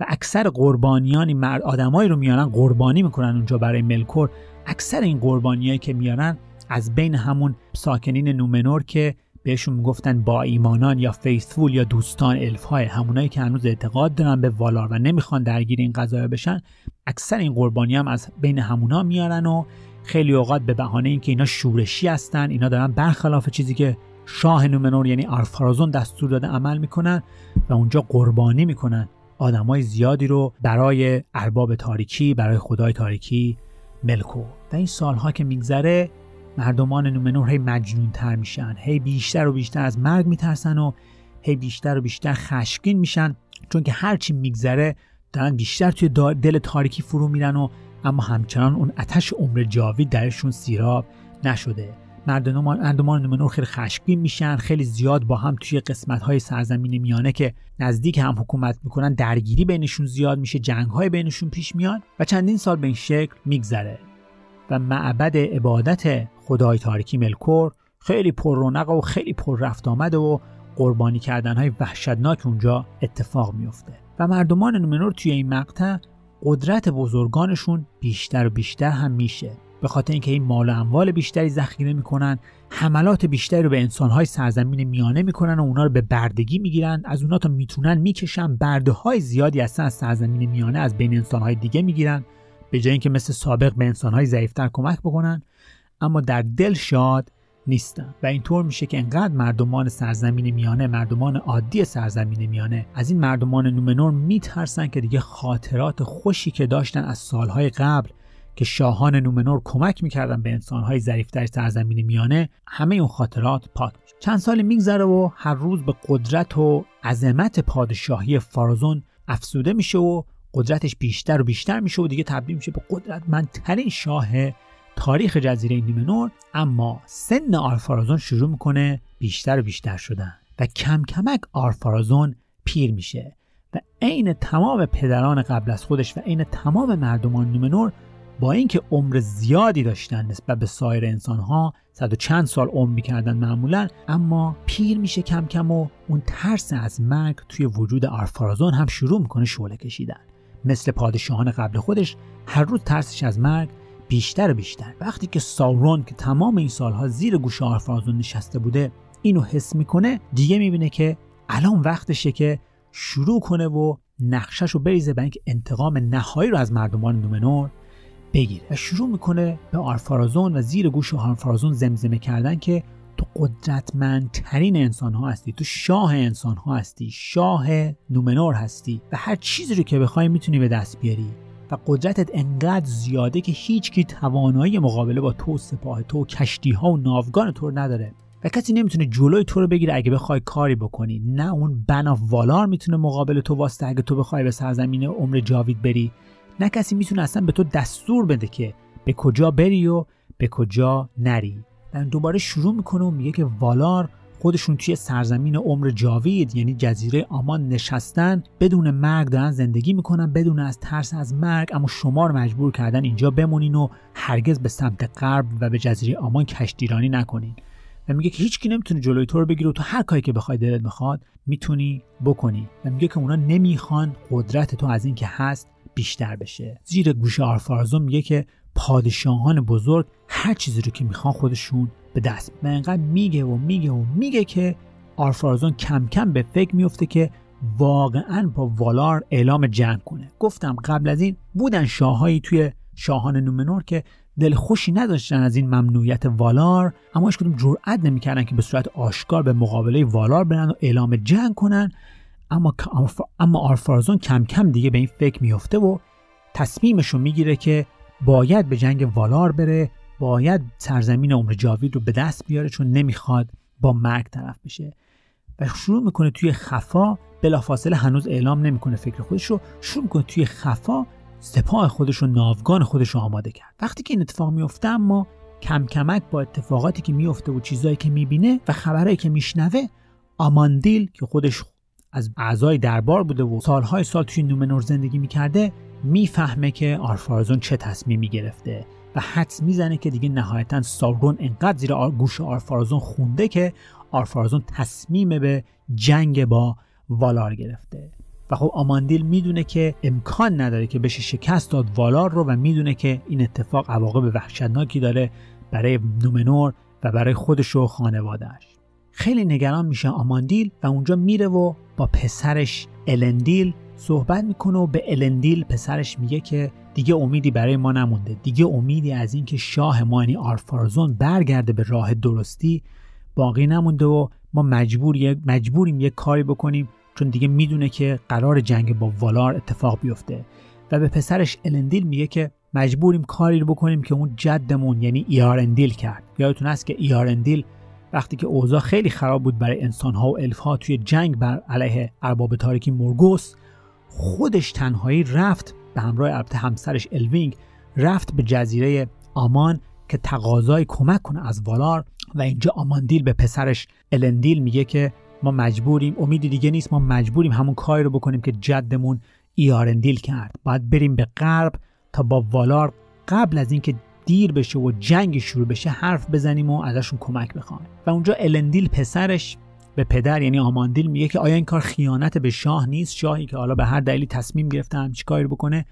و اکثر قربانیانی مرد آدمایی رو میارن قربانی می‌کنن اونجا برای ملکور. اکثر این قربانیایی که میارن از بین همون ساکنین نومنور که بهشون می‌گفتن با ایمانان یا فیثفول یا دوستان الف های همونایی که هنوز اعتقاد دارن به والار و نمی‌خوان درگیر این قضايا بشن اکثر این قربانی هم از بین همونا میارن و خیلی اوقات به بهانه اینکه اینا شورشی هستن اینا دارن برخلاف چیزی که شاه نومنور یعنی آرفارازون دستور داده عمل می‌کنن و اونجا قربانی می‌کنن. آدمای زیادی رو برای ارباب تاریکی برای خدای تاریکی ملکو و این سالها که میگذره مردمان نومنور هی مجنون تر میشن. هی بیشتر و بیشتر از مرگ میترسن و هی بیشتر و بیشتر خشمگین میشن. چون که هرچی میگذره دارن بیشتر توی دل تاریکی فرو میرن و اما همچنان اون اتش عمر جاوید درشون سیراب نشده. مردمان اندمان نومنور خیلی خشمگین میشن خیلی زیاد با هم توی قسمت های سرزمین میانه که نزدیک هم حکومت می‌کنن درگیری بینشون زیاد میشه جنگ های بینشون پیش میاد و چندین سال به این شکل میگذره. و معبد عبادت خدای تاریکی ملکور خیلی پر رونق و خیلی پر رفت آمده و قربانی کردن های وحشتناک اونجا اتفاق میفته و مردمان نومنور توی این مقطع قدرت بزرگانشون بیشتر و بیشتر هم میشه. به خاطر اینکه این مال و اموال بیشتری ذخیره می‌کنن حملات بیشتری رو به انسانهای سرزمین میانه می‌کنن و اونا رو به بردگی می‌گیرن از اونا تا می‌تونن می‌کشن. برده های زیادی هستن از سرزمین میانه از بین انسانهای دیگه می‌گیرن به جای اینکه مثل سابق به انسانهای ضعیفتر کمک بکنن. اما در دل شاد نیستن و اینطور میشه که انقدر مردمان سرزمین میانه مردمان عادی سرزمین میانه از این مردمان نومنور میترسن که دیگه خاطرات خوشی که داشتن از سالهای قبل که شاهان نومنور کمک می‌کردن به انسانهای ضعیفتر سرزمین میانه همه اون خاطرات پاک میشه چند سال میگذره و هر روز به قدرت و عظمت پادشاهی فارزون افسوده میشه و قدرتش بیشتر و بیشتر میشه و دیگه تبدیل میشه به قدرتمندترین شاه تاریخ جزیره نیمنور اما سن آرفارازون شروع می‌کنه بیشتر و بیشتر شدن و کم کمک آرفارازون پیر میشه. و عین تمام پدران قبل از خودش و عین تمام مردمان نیمنور با اینکه عمر زیادی داشتن نسبت به سایر انسان ها صد و چند سال عمر می‌کردن معمولا اما پیر میشه کم کم و اون ترس از مرگ توی وجود آرفارازون هم شروع می‌کنه شعله کشیدن. مثل پادشاهان قبل خودش هر روز ترسش از مرگ بیشتر و بیشتر. وقتی که ساورون که تمام این سالها زیر گوش آرفارازون نشسته بوده اینو حس می‌کنه دیگه می‌بینه که الان وقتشه که شروع کنه و نقشش بریزه به اینکه انتقام نهایی رو از مردمان نومنور بگیره. و شروع می‌کنه به آرفارازون و زیر گوش آرفارازون زمزمه کردن که تو قدرتمندترین انسان ها هستی تو شاه انسان ها هستی شاه نومنور هستی و هر چیزی رو که بخوای می‌تونی به دست بیاری. و قدرتت انقدر زیاده که هیچ کی توانایی مقابله با تو سپاه تو کشتی ها و ناوگان تو رو نداره. و کسی نمی‌تونه جلوی تو رو بگیره اگه بخوای کاری بکنی. نه اون بنا والار می‌تونه مقابل تو واسطه اگه تو بخوای به سرزمین عمر جاوید بری. نه کسی می‌تونه اصلا به تو دستور بده که به کجا بری و به کجا نری. و دوباره شروع می‌کنه و میگه که والار خودشون توی سرزمین عمر جاوید یعنی جزیره آمان نشستن بدون مرگ دارن زندگی می‌کنن بدون از ترس از مرگ اما شما رو مجبور کردن اینجا بمونین و هرگز به سمت غرب و به جزیره آمان کشتیرانی نکنین. و میگه که هیچکی نمی‌تونه جلوی تو رو بگیره و تو هر کاری که بخوای دلت می‌خواد می‌تونی بکنی. و میگه که اونا نمی‌خوان قدرت تو از این که هست بیشتر بشه. زیر گوش آرفارزون میگه که پادشاهان بزرگ هر چیزی رو که می‌خوان خودشون به دست و انقدر میگه و میگه و میگه که آرفارزون کم کم به فکر میفته که واقعا با والار اعلام جنگ کنه. گفتم قبل از این بودن شاههایی توی شاهان نومنور که دل خوشی نداشتن از این ممنوعیت والار اما هیچ کدوم جرئت نمی‌کردن که به صورت آشکار به مقابله والار برن و اعلام جنگ کنن. اما اما آرفارزون کم کم دیگه به این فکر میفته و تصمیمش رو می‌گیره که باید به جنگ والار بره باید سرزمین عمر جاوید رو به دست بیاره چون نمی‌خواد با مرگ طرف بشه. و شروع می‌کنه توی خفا بلافاصله هنوز اعلام نمی‌کنه فکر خودش رو شروع می‌کنه توی خفا سپاه خودش رو ناوگان خودش رو آماده کرد. وقتی که این اتفاق میفته اما کم کمک با اتفاقاتی که میفته و چیزهایی که می‌بینه و خبرهایی که میشنوه آماندیل که خودش از اعضای دربار بوده و سالهای سال توی نومنور زندگی می‌کرده می‌فهمه که آرفارزون چه تصمیمی گرفته و حدس می‌زنه که دیگه نهایتا سارگون انقدر زیر گوش آرفارزون خونده که آرفارزون تصمیم به جنگ با والار گرفته. و خب آماندیل می‌دونه که امکان نداره که بشه شکست داد والار رو و می‌دونه که این اتفاق عواقب وحشتناکی داره برای نومنور و برای خودش و خانوادهش خیلی نگران میشه آماندیل و اونجا میره و با پسرش الندیل صحبت می‌کنه و به الندیل پسرش میگه که دیگه امیدی برای ما نمونده. دیگه امیدی از اینکه شاه ما یعنی آرفارزون برگرده به راه درستی باقی نمونده و ما مجبور مجبوریم یه کاری بکنیم چون دیگه می‌دونه که قرار جنگ با والار اتفاق بیفته. و به پسرش الندیل میگه که مجبوریم کاری رو بکنیم که اون جدمون یعنی ایارندیل کرد. یادتون هست که ایارندیل وقتی که اوضاع خیلی خراب بود برای انسانها و الفها توی جنگ بر علیه ارباب تاریکی مورگوس خودش تنهایی رفت به همراه البته همسرش الوینگ رفت به جزیره آمان که تقاضای کمک کنه از والار و اینجا آماندیل به پسرش الندیل میگه که ما مجبوریم امیدی دیگه نیست ما مجبوریم همون کاری رو بکنیم که جدمون ایارندیل کرد. باید بریم به غرب تا با والار قبل از اینکه دیر بشه و جنگ شروع بشه حرف بزنیم و ازشون کمک بخوایم و اونجا الندیل پسرش به پدر یعنی آماندیل میگه که آیا این کار خیانت به شاه نیست؟ شاهی که حالا به هر دلیلی تصمیم گرفته هم کاری بکنه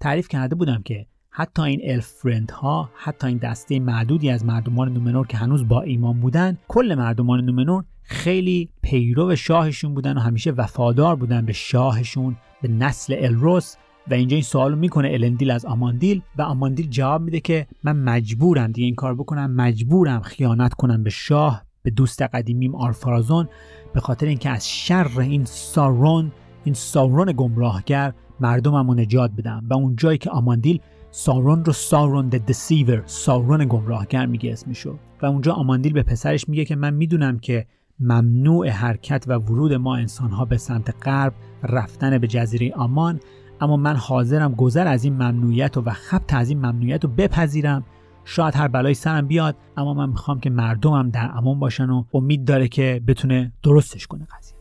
تعریف کرده بودم که حتی این الف فرند ها حتی این دسته معدودی از مردمان نومنور که هنوز با ایمان بودن کل مردمان نومنور خیلی پیرو شاهشون بودن و همیشه وفادار بودن به شاهشون به نسل الروس. و اینجا این سوال می‌کنه الندیل از آماندیل و آماندیل جواب میده که من مجبورم دیگه این کار بکنم مجبورم خیانت کنم به شاه به دوست قدیمیم آرفارازون به خاطر اینکه از شر این سارون این سارون گمراهگر مردمم رو نجات بدم و اون جایی که آماندیل سارون رو سارون د دسیور سارون گمراهگر میگه اسمشو. و اونجا آماندیل به پسرش میگه که من می‌دونم که ممنوع حرکت و ورود ما انسانها به سمت غرب رفتن به جزیره آمان اما من حاضرم گذر از این ممنوعیت و, خبت از این ممنوعیت رو بپذیرم. شاید هر بلایی سرم بیاد اما من می‌خوام که مردمم در امان باشن و امید داره که بتونه درستش کنه قضیه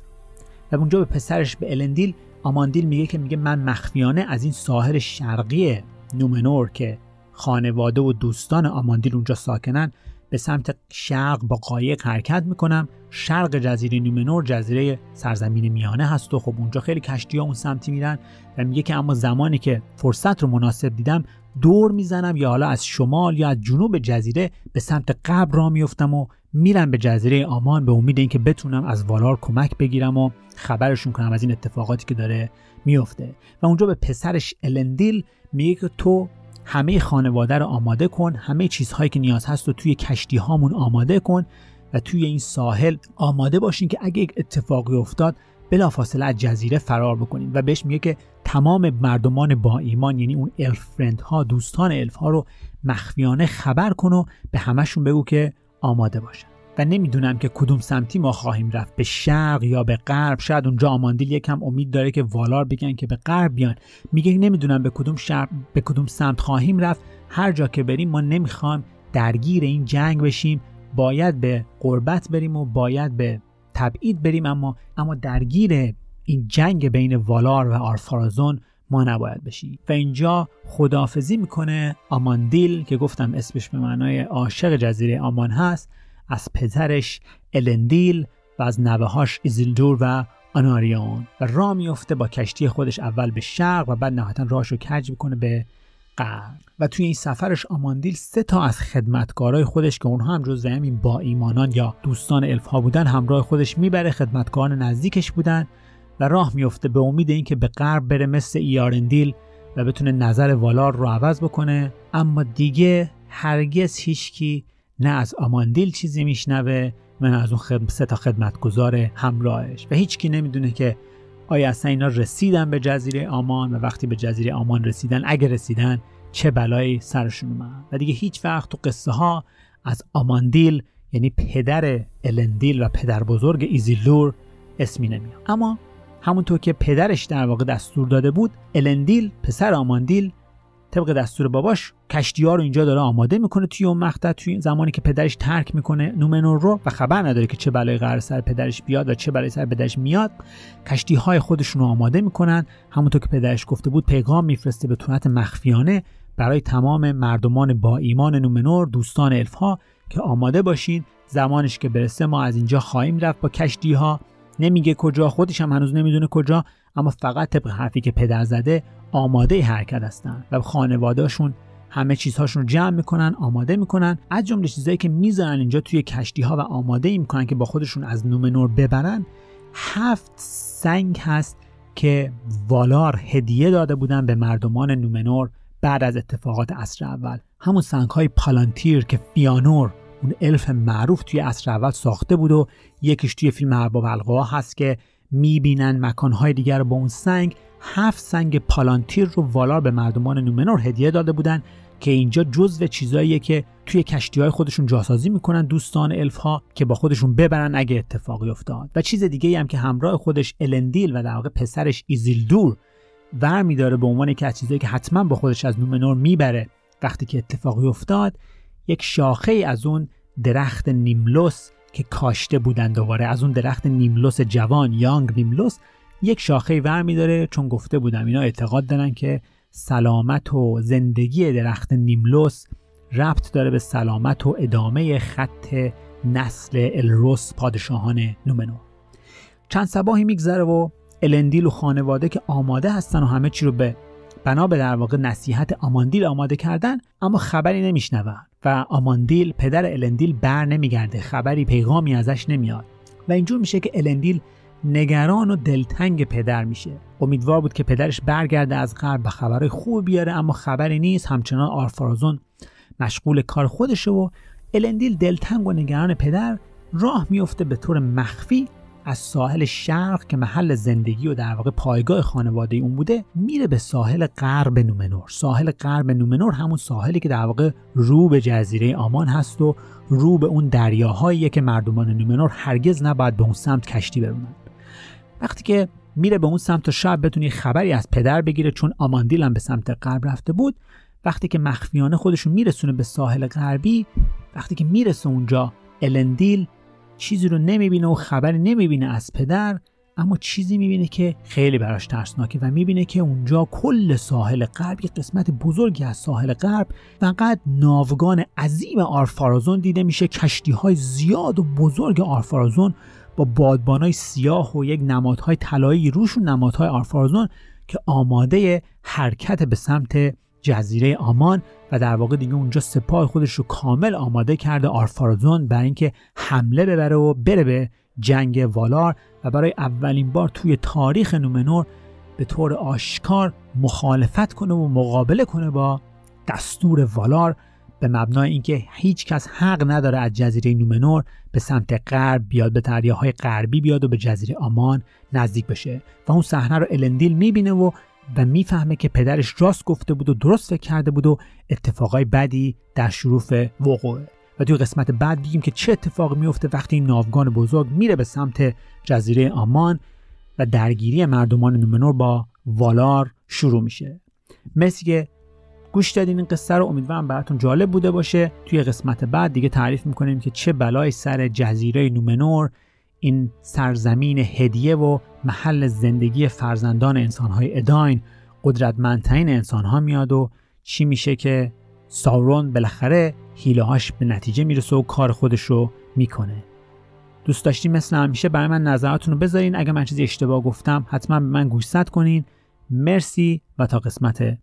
و اونجا به پسرش به الندیل آماندیل میگه که میگه من مخفیانه از این ساحل شرقی نومنور که خانواده و دوستان آماندیل اونجا ساکنن به سمت شرق با قایق حرکت می‌کنم. شرق جزیره نومنور جزیره سرزمین میانه هست و خب اونجا خیلی کشتی ها اون سمتی میرن و میگه که اما زمانی که فرصت رو مناسب دیدم دور می‌زنم یا حالا از شمال یا از جنوب جزیره به سمت قبل را میفتم و میرم به جزیره آمان به امید اینکه بتونم از والار کمک بگیرم و خبرشون کنم از این اتفاقاتی که داره میفته و اونجا به پسرش الندیل میگه که تو همه خانواده رو آماده کن همه چیزهایی که نیاز هست رو توی کشتی هامون آماده کن و توی این ساحل آماده باشین که اگه یک اتفاقی افتاد بلافاصله از جزیره فرار بکنیم و بهش میگه که تمام مردمان با ایمان یعنی اون الف فرند ها دوستان الف ها رو مخفیانه خبر کن و به همشون بگو که آماده باشن. و نمی‌دونم که کدوم سمتی ما خواهیم رفت. به شرق یا به غرب. شاید اونجا آماندیل یکم امید داره که والار بگن که به غرب بیان. میگه نمی‌دونم به کدوم شرق به کدوم سمت خواهیم رفت. هر جا که بریم ما نمی‌خوایم درگیر این جنگ بشیم. باید به قربت بریم و باید به تبعید بریم. اما اما درگیر این جنگ بین والار و آرفارازون ما نباید بشیم. و اینجا خداحافظی می‌کنه آماندیل که گفتم اسمش به معنای عاشق جزیره آمان هست. از پدرش الندیل و از نوه هاش ایزیلدور و آناریون. و راه میفته با کشتی خودش اول به شرق و بعد نهایتا راهش رو کج می‌کنه به غرب. و توی این سفرش آماندیل سه تا از خدمتکارای خودش که اونها هم جز همین با ایمانان یا دوستان الف ها بودن همراه خودش می‌بره خدمتکاران نزدیکش بودن و راه میفته به امید اینکه به غرب بره مثل ایارندیل و بتونه نظر والار رو عوض بکنه. اما دیگه هرگز هیچکی نه از آماندیل چیزی میشنوه من از اون خدم سه تا خدمتگزار همراهش. و هیچکی نمی‌دونه که آیا اصلا اینا رسیدن به جزیره آمان و وقتی به جزیره آمان رسیدن اگر رسیدن چه بلایی سرشون اومد. و دیگه هیچ وقت تو قصه ها از آماندیل یعنی پدر الندیل و پدر بزرگ ایزیلور اسمی نمیاد. اما همونطور که پدرش در واقع دستور داده بود الندیل پسر آماندیل طبق دستور باباش کشتی ها رو اینجا داره آماده می‌کنه توی اون مقطع توی زمانی که پدرش ترک می‌کنه نومنور رو و خبر نداره که چه بلای قرار سر پدرش بیاد و چه بلای سر پدرش میاد. کشتی های خودشون رو آماده می‌کنن. همونطور که پدرش گفته بود پیغام میفرسته به تونت مخفیانه برای تمام مردمان با ایمان نومنور دوستان الف ها که آماده باشین. زمانش که برسه ما از اینجا خواهیم رفت با کشتی ها نمیگه کجا خودش هم هنوز نمی‌دونه کجا اما فقط طبق حرفی که پدر زده آماده حرکت هستن و خانوادهشون همه چیزهاشون رو جمع می‌کنن آماده می‌کنن. از جمله چیزهایی که می‌ذارن اینجا توی کشتی ها و آماده ای می‌کنن که با خودشون از نومنور ببرن. هفت سنگ هست که والار هدیه داده بودن به مردمان نومنور بعد از اتفاقات عصر اول. همون سنگ های پالانتیر که فیانور اون الف معروف توی عصر اول ساخته بود و یکیش توی فیلم ارباب حلقه‌ها هست که می‌بینن مکانهای دیگر رو با اون سنگ هفت سنگ پالانتیر رو والار به مردمان نومنور هدیه داده بودن که اینجا جزو چیزاییه که توی کشتی های خودشون جاسازی می‌کنن دوستان الف ها که با خودشون ببرن اگه اتفاقی افتاد. و چیز دیگه هم که همراه خودش الندیل و در واقع پسرش ایزیلدور ور میداره به عنوان که از چیزایی که حتما با خودش از نومنور می‌بره وقتی که اتفاقی افتاد یک شاخه از اون درخت نیملوس که کاشته بودن دوباره. از اون درخت نیملوس جوان یانگ نیملوس یک شاخه ور میداره چون گفته بودم اینا اعتقاد دارن که سلامت و زندگی درخت نیملوس ربط داره به سلامت و ادامه خط نسل الروس پادشاهان نومنور چند سباهی میگذره و الندیل و خانواده که آماده هستن و همه چی رو به بنا به در واقع نصیحت آماندیل آماده کردن اما خبری نمیشنون. و آماندیل پدر الندیل بر نمیگرده. خبری پیغامی ازش نمیاد. و اینجور میشه که الندیل نگران و دلتنگ پدر میشه. امیدوار بود که پدرش برگرده از غرب و خبرهای خوب بیاره اما خبری نیست. همچنان آرفارازون مشغول کار خودشه و الندیل دلتنگ و نگران پدر راه میفته به طور مخفی از ساحل شرق که محل زندگی و در واقع پایگاه خانواده اون بوده میره به ساحل غرب نومنور. ساحل غرب نومنور همون ساحلی که در واقع رو به جزیره آمان هست و رو به اون دریاهایی که مردمان نومنور هرگز نباید به اون سمت کشتی برونن وقتی که میره به اون سمت شب بتونه خبری از پدر بگیره چون آماندیل هم به سمت غرب رفته بود وقتی که مخفیانه خودشون میرسونه به ساحل غربی وقتی که می‌رسه اونجا الندیل چیزی رو نمی‌بینه و خبری نمی‌بینه از پدر اما چیزی می‌بینه که خیلی براش ترسناکه و می‌بینه که اونجا کل ساحل غرب یک قسمت بزرگی از ساحل غرب فقط ناوگان عظیم آرفارازون دیده میشه. کشتی های زیاد و بزرگ آرفارازون با بادبانای سیاه و یک نمادهای طلایی روشون نمادهای آرفارازون که آماده حرکت به سمت جزیره آمان و در واقع دیگه اونجا سپاه خودش رو کامل آماده کرده آرفارزون برای اینکه حمله ببره و بره به جنگ والار و برای اولین بار توی تاریخ نومنور به طور آشکار مخالفت کنه و مقابله کنه با دستور والار به مبنای اینکه هیچ کس حق نداره از جزیره نومنور به سمت غرب بیاد به دریاهای غربی بیاد و به جزیره آمان نزدیک بشه. و اون صحنه رو الندیل می‌بینه و و می‌فهمه که پدرش راست گفته بود و درست فکر کرده بود و اتفاقای بدی در شروف وقوعه. و توی قسمت بعد بگیم که چه اتفاقی میفته وقتی این ناوگان بزرگ میره به سمت جزیره آمان و درگیری مردمان نومنور با والار شروع میشه. مرسی که گوش دادین این قصه رو. امیدوارم براتون جالب بوده باشه. توی قسمت بعد دیگه تعریف می‌کنیم که چه بلای سر جزیره نومنور این سرزمین هدیه و محل زندگی فرزندان انسانهای اداین قدرتمندترین انسانها میاد و چی میشه که ساورون بالاخره هاش به نتیجه می‌رسه و کار خودش رو می‌کنه. دوست داشتیم مثل همیشه برای من نظراتتون رو بذارین. اگر من چیزی اشتباه گفتم حتما به من گوشزد کنین. مرسی و تا قسمت